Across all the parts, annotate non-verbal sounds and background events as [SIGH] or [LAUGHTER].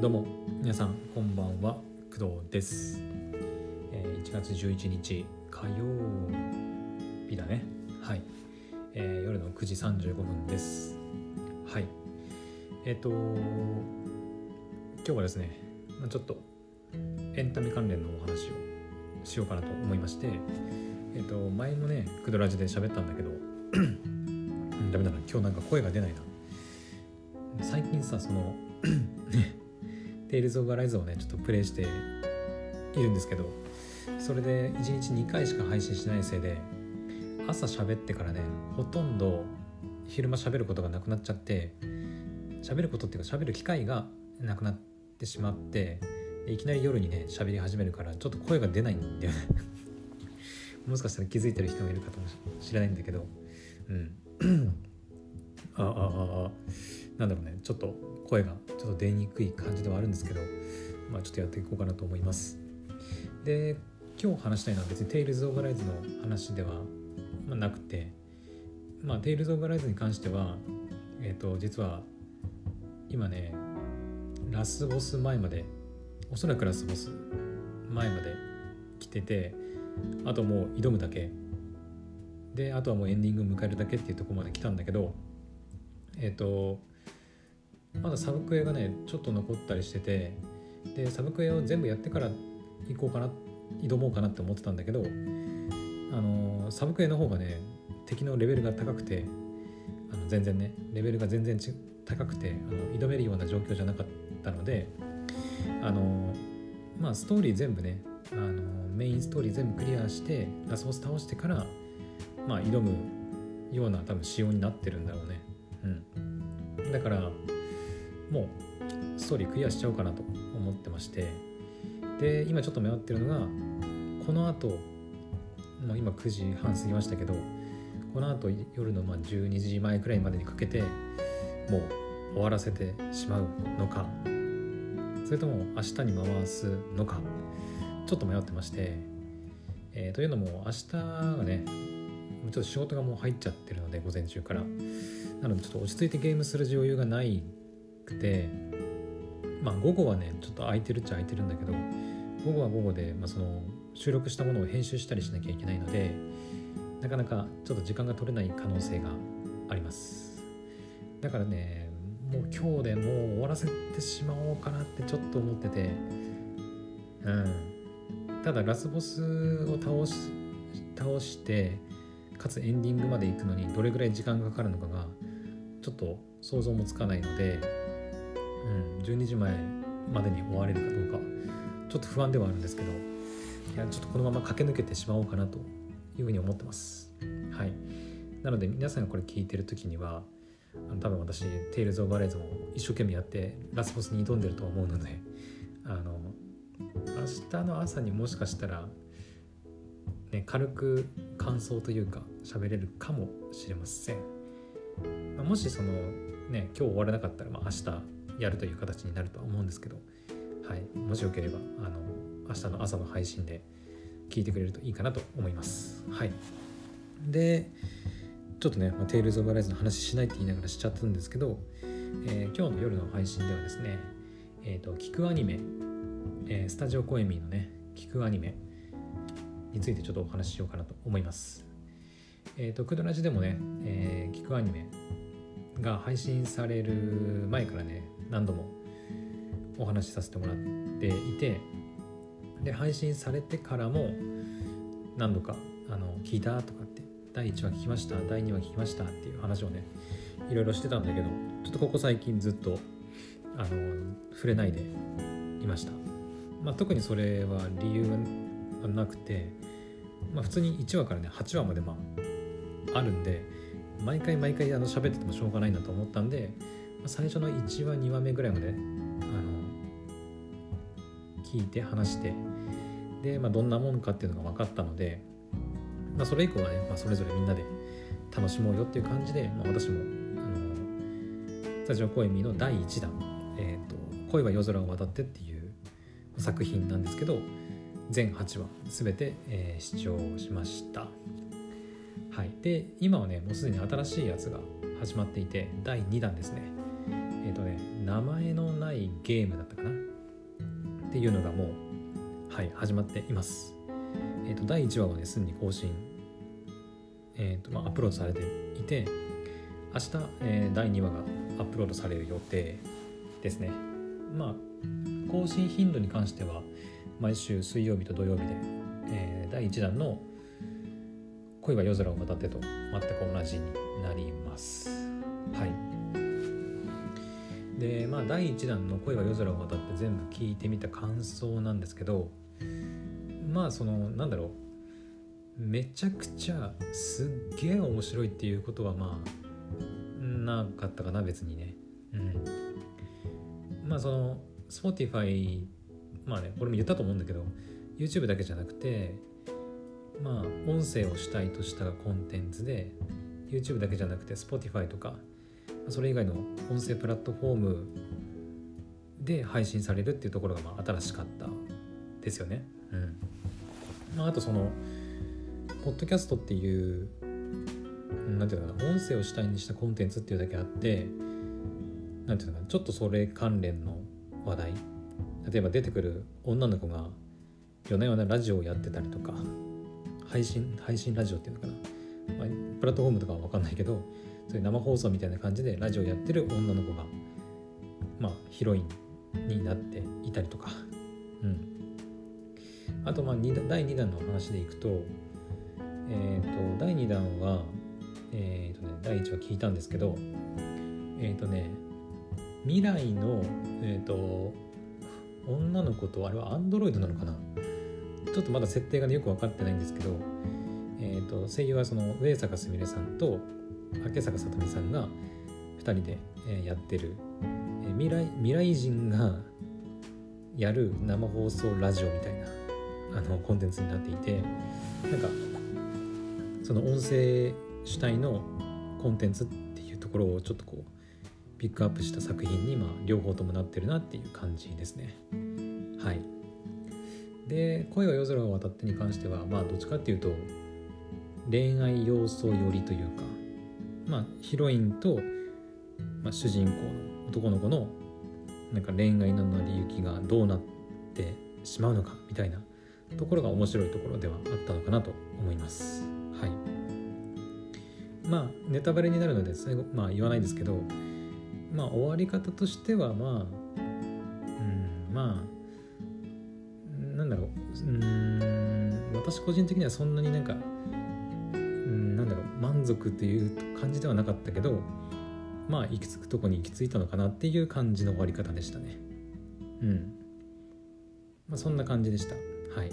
どうも皆さんこんばんは。工藤です、えー1月11日火曜日だね。はい、えー夜の9時35分です。はい。えっ、と今日はですね、ちょっとエンタメ関連のお話をしようかなと思いましてえっ、と前もねクドラジで喋ったんだけどダメだな。今日なんか声が出ないな。最近さそのねテイルズ・オブ・アライズをねちょっとプレイしているんですけどそれで1日2回しか配信しないせいで朝喋ってからねほとんど昼間喋ることがなくなっちゃって喋ることっていうか喋る機会がなくなってしまっていきなり夜にね喋り始めるからちょっと声が出ないんだよね。[LAUGHS] もしかしたら気づいてる人もいるかもしれないんだけどうん。[CLEARS THROAT] ああああなんだろうねちょっと声がちょっと出にくい感じではあるんですけどまあちょっとやっていこうかなと思います。で今日話したいのは別に Tales of Rise の話では、ま、なくてまあ Tales of Rise に関してはえっ、と実は今ねラスボス前までおそらくラスボス前まで来ててあともう挑むだけ。であとはもうエンディングを迎えるだけっていうとこまで来たんだけどえっ、とまだサブクエがねちょっと残ったりしててでサブクエを全部やってから行こうかな挑もうかなって思ってたんだけどあのサブクエの方がね敵のレベルが高くてあの全然ねレベルが全然ち高くてあの挑めるような状況じゃなかったのであのまあストーリー全部ねあのメインストーリー全部クリアしてラスボス倒してからまあ挑むような多分仕様になってるんだろうね。うん。だからもうストーリークリアしちゃおうかなと思ってまして。で今ちょっと迷ってるのがこの後もう今9時半過ぎましたけどこの後夜のまあ12時前くらいまでにかけてもう終わらせてしまうのか。それとも明日に回すのか。ちょっと迷ってまして、えーというのも明日がねちょっと仕事がもう入っちゃってるので午前中から。なのでちょっと落ち着いてゲームする余裕がないくてまあ午後はねちょっと空いてるっちゃ空いてるんだけど午後は午後で、まあ、その収録したものを編集したりしなきゃいけないのでなかなかちょっと時間が取れない可能性があります。だからねもう今日でもう終わらせてしまおうかなってちょっと思っててうん。ただラスボスを倒し倒してかつエンディングまで行くのにどれぐらい時間がかかるのかがちょっと想像もつかないので、12時前までに終われるかどうかちょっと不安ではあるんですけどいやちょっとこのまま駆け抜けてしまおうかなというふうに思ってます。はい。なので皆さんがこれ聞いてる時にはあの多分私「テイルズ・オブ・アライズ」も一生懸命やってラスボスに挑んでると思うので [LAUGHS] あの明日の朝にもしかしたらね、軽く感想というか喋れるかもしれません、もしそのね今日終わらなかったら、まあ、明日やるという形になるとは思うんですけど、はい、もしよければあの明日の朝の配信で聞いてくれるといいかなと思います。はい。でちょっとね、まあ、テイルズ・オブ・ライズの話しないって言いながらしちゃったんですけど、えー今日の夜の配信ではですねえっ、と聞くアニメ、えースタジオコエミーのね聞くアニメについてちょっとお話ししようかなと思います。えっ、と、クドラジでもね、えー、聞くアニメが配信される前からね、何度もお話しさせてもらっていて、で、配信されてからも何度か、あの、聞いたとかって、第1話聞きました、第2話聞きましたっていう話をね、いろいろしてたんだけど、ちょっとここ最近ずっと、あの、触れないでいました。まあ、特にそれは理由はなくて、まあ、普通に1話からね8話までまああるんで毎回毎回あの喋っててもしょうがないなと思ったんで、最初の1話2話目ぐらいまであの聞いて話してで、まあ、どんなもんかっていうのが分かったので、まあ、それ以降はね、まあ、それぞれみんなで楽しもうよっていう感じで、まあ、私もあのスタジオコエミの第1弾「えーと恋は夜空を渡って」っていう作品なんですけど全8話全て、えー視聴しました。はい。で今はねもうすでに新しいやつが始まっていて第2弾です、ね。名前のないゲームだったかな？っていうのがもうはい始まっています。えっ、と第1話はねすでに更新。えっ、とまあアップロードされていて明日、えー第2話がアップロードされる予定ですね。まあ更新頻度に関しては毎週水曜日と土曜日で、えー第1弾の「恋は夜空を渡って」と全く同じになります。はい。でまあ第1弾の「恋は夜空を渡って」全部聞いてみた感想なんですけどまあそのなんだろうめちゃくちゃすっげえ面白いっていうことはまあなかったかな別にね。うん。まあその Spotify まあねこれも言ったと思うんだけど YouTube だけじゃなくてまあ音声を主体としたコンテンツで YouTube だけじゃなくて Spotify とかそれ以外の音声プラットフォームで配信されるっていうところがまあ新しかったですよね。うん。まあ、あとそのポッドキャストっていうなんていうのかな音声を主体にしたコンテンツっていうだけあってなんていうのかなちょっとそれ関連の話題。例えば出てくる女の子が夜な夜なラジオをやってたりとか配信配信ラジオっていうのかな、まあ、プラットフォームとかは分かんないけどそういう生放送みたいな感じでラジオやってる女の子がまあヒロインになっていたりとか。うん。あとまあ第2弾の話でいくとえっ、と第2弾はえっ、とね第1話聞いたんですけどえっ、とね未来のえっ、と女の子とあれはアンドロイドなのかな？ちょっとまだ設定が、ね、よく分かってないんですけど、えー、と声優はその上坂すみれさんと明坂さとみさんが2人で、やってる、未来未来人がやる生放送ラジオみたいなあのコンテンツになっていてなんかその音声主体のコンテンツっていうところをちょっとこうピックアップした作品にま両方ともなってるなっていう感じですね。はい。で「恋は夜空を渡って」に関してはまあどっちかっていうと恋愛要素寄りというかまあヒロインと、まあ、主人公の男の子のなんか恋愛の成り行きがどうなってしまうのかみたいなところが面白いところではあったのかなと思います。はい。まあネタバレになるので最後まあ言わないですけどまあ終わり方としてはまあうんまあなんだろううん私個人的にはそんなになんか満足っていう感じではなかったけどまあ行き着くとこに行き着いたのかなっていう感じの終わり方でしたね。うん。まあそんな感じでした。はい。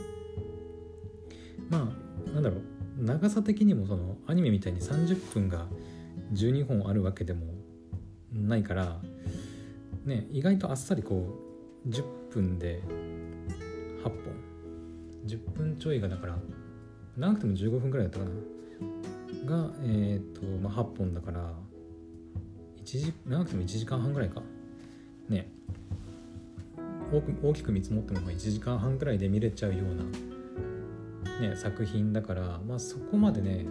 まあなんだろう。長さ的にもそのアニメみたいに30分が12本あるわけでもないからね意外とあっさりこう10分で8本。10分ちょいがだから長くても15分ぐらいだったかな。がえっ、と、まあ、8本だから1時長くても1時間半ぐらいか。ね。大大きく見積もっても1時間半ぐらいで見れちゃうような、ね、作品だからまあそこまでね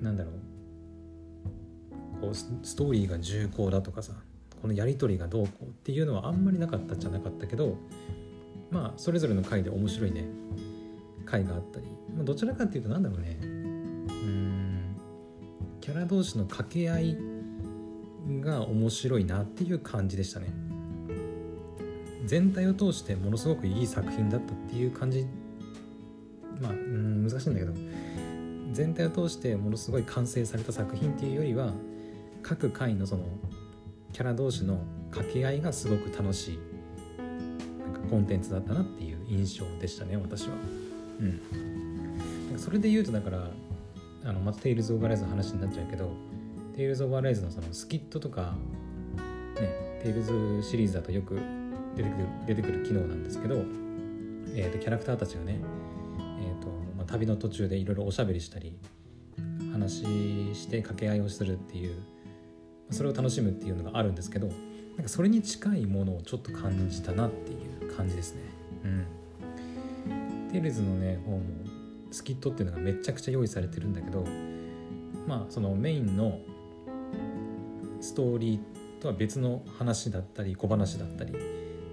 なんだろう。こうストーリーが重厚だとかさこのやり取りがどうこうっていうのはあんまりなかったじゃなかったけどまあそれぞれの回で面白いね回があったり、まあ、どちらかっていうとなんだろうね。キャラ同士の掛け合いが面白いなっていう感じでしたね。全体を通してものすごくいい作品だったっていう感じ。まあうん難しいんだけど。全体を通してものすごい完成された作品っていうよりは各回のそのキャラ同士の掛け合いがすごく楽しい。なんかコンテンツだったなっていう印象でしたね私は。うん、それで言うとだからあのまた「テイルズ・オブ・アライズ」の話になっちゃうけど「テイルズ・オブ・アライズ」のそのスキットとかねテイルズシリーズだとよく出てくる出てくる機能なんですけど、えー、とキャラクターたちがね、えーとまあ、旅の途中でいろいろおしゃべりしたり話して掛け合いをするっていうそれを楽しむっていうのがあるんですけどなんかそれに近いものをちょっと感じたなっていう感じですね。うん、テイルズのね方もスキットっていうのがめちゃくちゃ用意されてるんだけどまあそのメインのストーリーとは別の話だったり小話だったり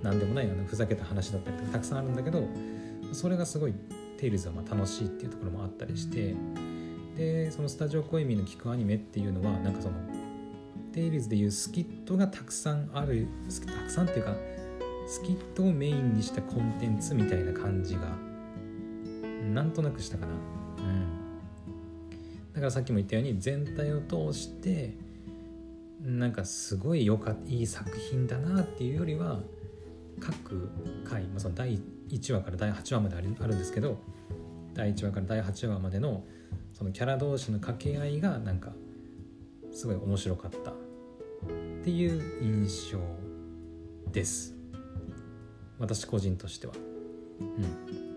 何でもないあのふざけた話だったりとかたくさんあるんだけどそれがすごいテイルズはまあ楽しいっていうところもあったりしてでそのスタジオコイミの聞くアニメっていうのはなんかそのテイルズでいうスキットがたくさんあるたくさんっていうかスキットをメインにしたコンテンツみたいな感じがなんとなくしたかな。うん。だからさっきも言ったように全体を通してなんかすごいよかいい作品だなっていうよりは各回、まあ、その第1話から第8話まであるんですけど第1話から第8話までのそのキャラ同士の掛け合いがなんかすごい面白かった。っていう印象です。私個人としては。うん。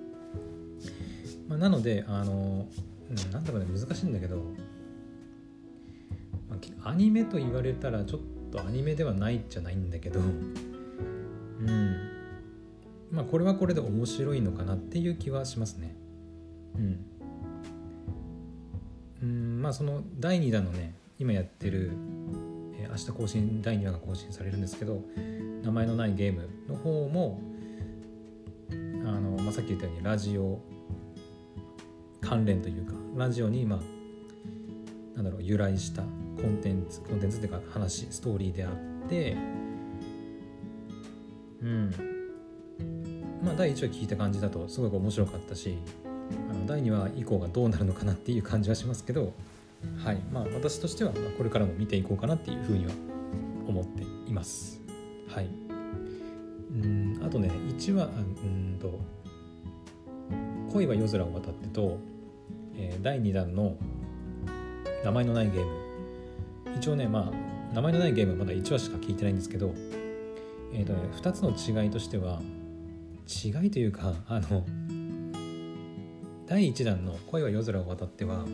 まあ、なのであのなんだろうね難しいんだけど、まあ、アニメと言われたらちょっとアニメではないじゃないんだけどうん。まあこれはこれで面白いのかなっていう気はしますね。うん。うんまあその第2弾のね今やってる、え、明日更新第2話が更新されるんですけど名前のないゲームの方もあの、まあ、さっき言ったようにラジオ関連というかラジオにまあなんだろう由来したコンテンツコンテンツっていうか話ストーリーであってうん。まあ第1話聞いた感じだとすごく面白かったしあの第2話以降がどうなるのかなっていう感じはしますけどはい。まあ私としてはこれからも見ていこうかなっていうふうには思っています。はい。うんあとね1話うんと「恋は夜空を渡ってと」え、第2弾の「名前のないゲーム」一応ねまあ名前のないゲームまだ1話しか聞いてないんですけどえっ、ー、とね2つの違いとしては違いというかあの第1弾の「恋は夜空を渡っては」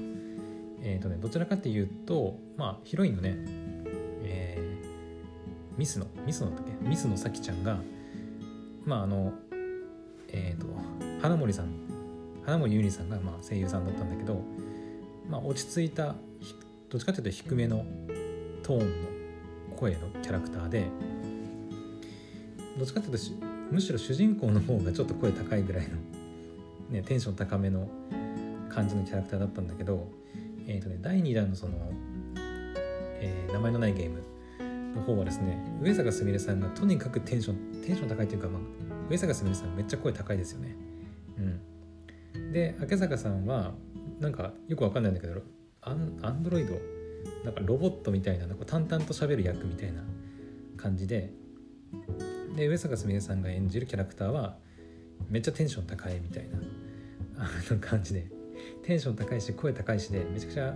えーとね、どちらかっていうと、まあ、ヒロインのね、えー、ミスのミスのだっけ？ミスのさきちゃんがまああのえっ、ー、と花森さん花森ゆりさんがまあ声優さんだったんだけど、まあ、落ち着いたどっちかというと低めのトーンの声のキャラクターでどっちかというとむしろ主人公の方がちょっと声高いぐらいの、ね、テンション高めの感じのキャラクターだったんだけど、えーとね、第2弾のその、えー、名前のないゲームの方はですね上坂すみれさんがとにかくテンションテンション高いというか、まあ、上坂すみれさんめっちゃ声高いですよね。で明坂さんはなんかよくわかんないんだけどアンアンドロイドなんかロボットみたいななんか淡々と喋る役みたいな感じでで上坂すみれさんが演じるキャラクターはめっちゃテンション高いみたいなあの感じでテンション高いし声高いしでめちゃくちゃ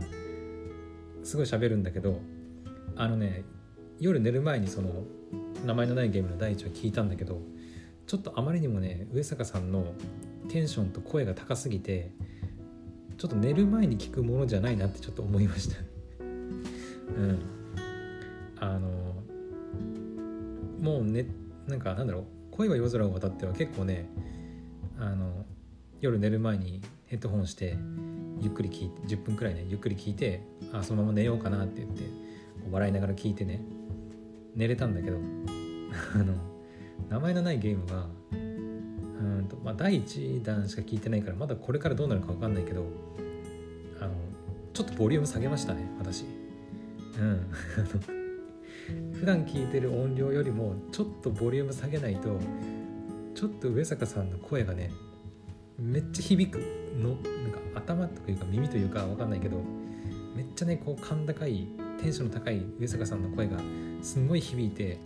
すごい喋るんだけどあのね夜寝る前にその名前のないゲームの第一話聞いたんだけどちょっとあまりにもね上坂さんのテンションと声が高すぎてちょっと寝る前に聞くものじゃないなってちょっと思いました [LAUGHS] うん。あのもうねなんかなんだろう。恋は夜空を渡っては結構ねあの夜寝る前にヘッドホンしてゆっくり聞いて10分くらいねゆっくり聞いてあそのまま寝ようかなって言って笑いながら聞いてね寝れたんだけど [LAUGHS] あの名前のないゲームはうんと、まあ、第1弾しか聞いてないからまだこれからどうなるか分かんないけどあのちょっとボリューム下げましたね私。うん。[LAUGHS] 普段聞いてる音量よりもちょっとボリューム下げないとちょっと上坂さんの声がねめっちゃ響くのなんか頭というか耳というか分かんないけどめっちゃねこう甲高いテンションの高い上坂さんの声がすんごい響いて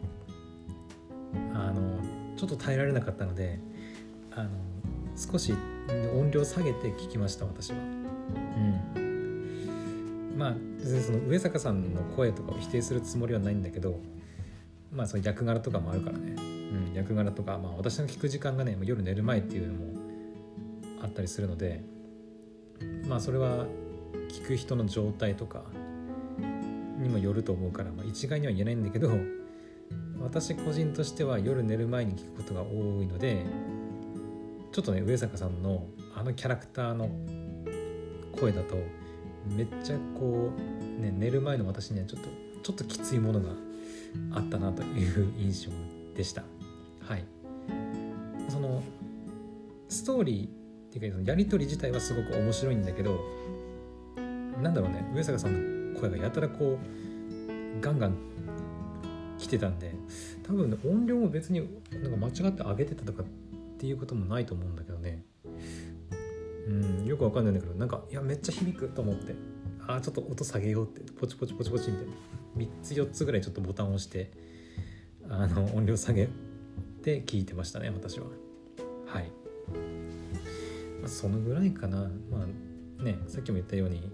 あのちょっと耐えられなかったのであの少し音量下げて聞きました私は。うん。まあ別にその上坂さんの声とかを否定するつもりはないんだけどまあその役柄とかもあるからね、うん、役柄とか、まあ、私の聞く時間がね夜寝る前っていうのもあったりするのでまあそれは聞く人の状態とかにもよると思うから、まあ、一概には言えないんだけど私個人としては夜寝る前に聞くことが多いのでちょっとね上坂さんのあのキャラクターの声だとめっちゃこう、ね、寝る前の私にはちょっとちょっときついものがあったなという印象でした。はい。そのストーリーっていうかそのやり取り自体はすごく面白いんだけどなんだろうね上坂さんの声がやたらこうガンガン来てたんで多分、ね、音量も別になんか間違って上げてたとかっていうこともないと思うんだけどね。うんよくわかんないんだけどなんかいやめっちゃ響くと思って。ああちょっと音下げようって。ポチポチポチポチみたいな。3つ4つぐらいちょっとボタンを押してあの音量下げて聞いてましたね私は。はい、まあ、そのぐらいかな。まあねさっきも言ったように、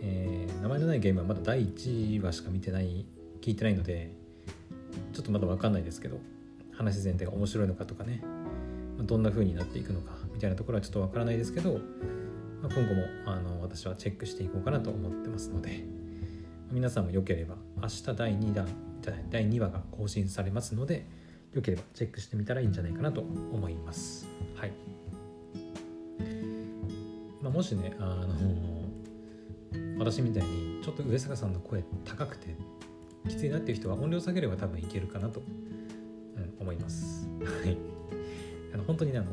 えー、名前のないゲームはまだ第1話しか見てない聞いてないのでちょっとまだ分かんないですけど。話全体が面白いのかとかねどんな風になっていくのかみたいなところはちょっと分からないですけど、まあ、今後もあの私はチェックしていこうかなと思ってますので皆さんもよければ明日第2弾第2話が更新されますのでよければチェックしてみたらいいんじゃないかなと思います。はい。まあ、もしね、あの私みたいにちょっと上坂さんの声高くてきついなっていう人は音量下げれば多分いけるかなと、思います。はい。あの本当にね、あの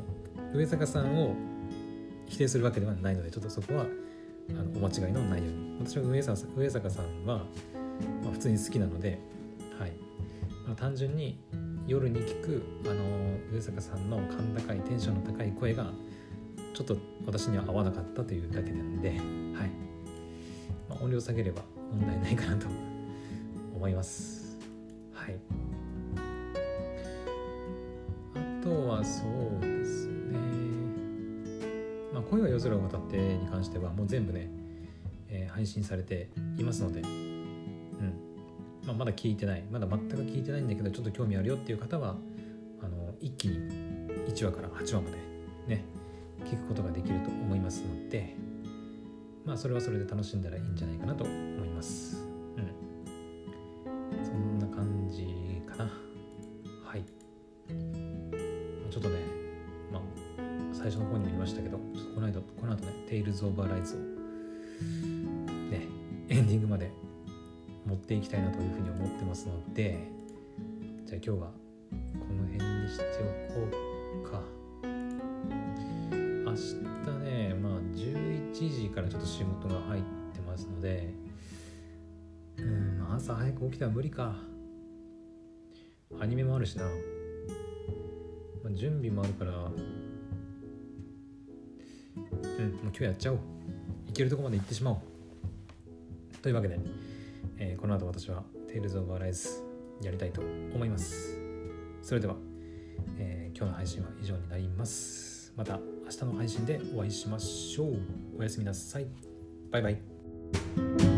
上坂さんを否定するわけではないので、ちょっとそこはあのお間違いのないように。私は上坂上坂さんは、まあ、普通に好きなので、はい。まあ、単純に夜に聞くあの上坂さんの甲高いテンションの高い声がちょっと私には合わなかったというだけなんで、はいまあ、音量下げれば問題ないかなと思いますはいとはそうですね。まあ声は夜空を渡ってに関してはもう全部ね、えー、配信されていますので。うん。まあ、まだ聞いてない。まだ全く聞いてないんだけどちょっと興味あるよっていう方はあの一気に1話から8話までね聞くことができると思いますので。まあそれはそれで楽しんだらいいんじゃないかなと思います。ね、Tales of Arise を、ね、エンディングまで持っていきたいなというふうに思ってますので、じゃあ今日はこの辺にしておこうか。明日ね、まあ11時からちょっと仕事が入ってますので、うん、朝早く起きたら無理か。アニメもあるしな。まあ、準備もあるからうんもう今日やっちゃおう。いけるとこまで行ってしまおう。というわけで、えー、この後私は Tales of Arise やりたいと思います。それでは、えー、今日の配信は以上になります。また明日の配信でお会いしましょう。おやすみなさい。バイバイ。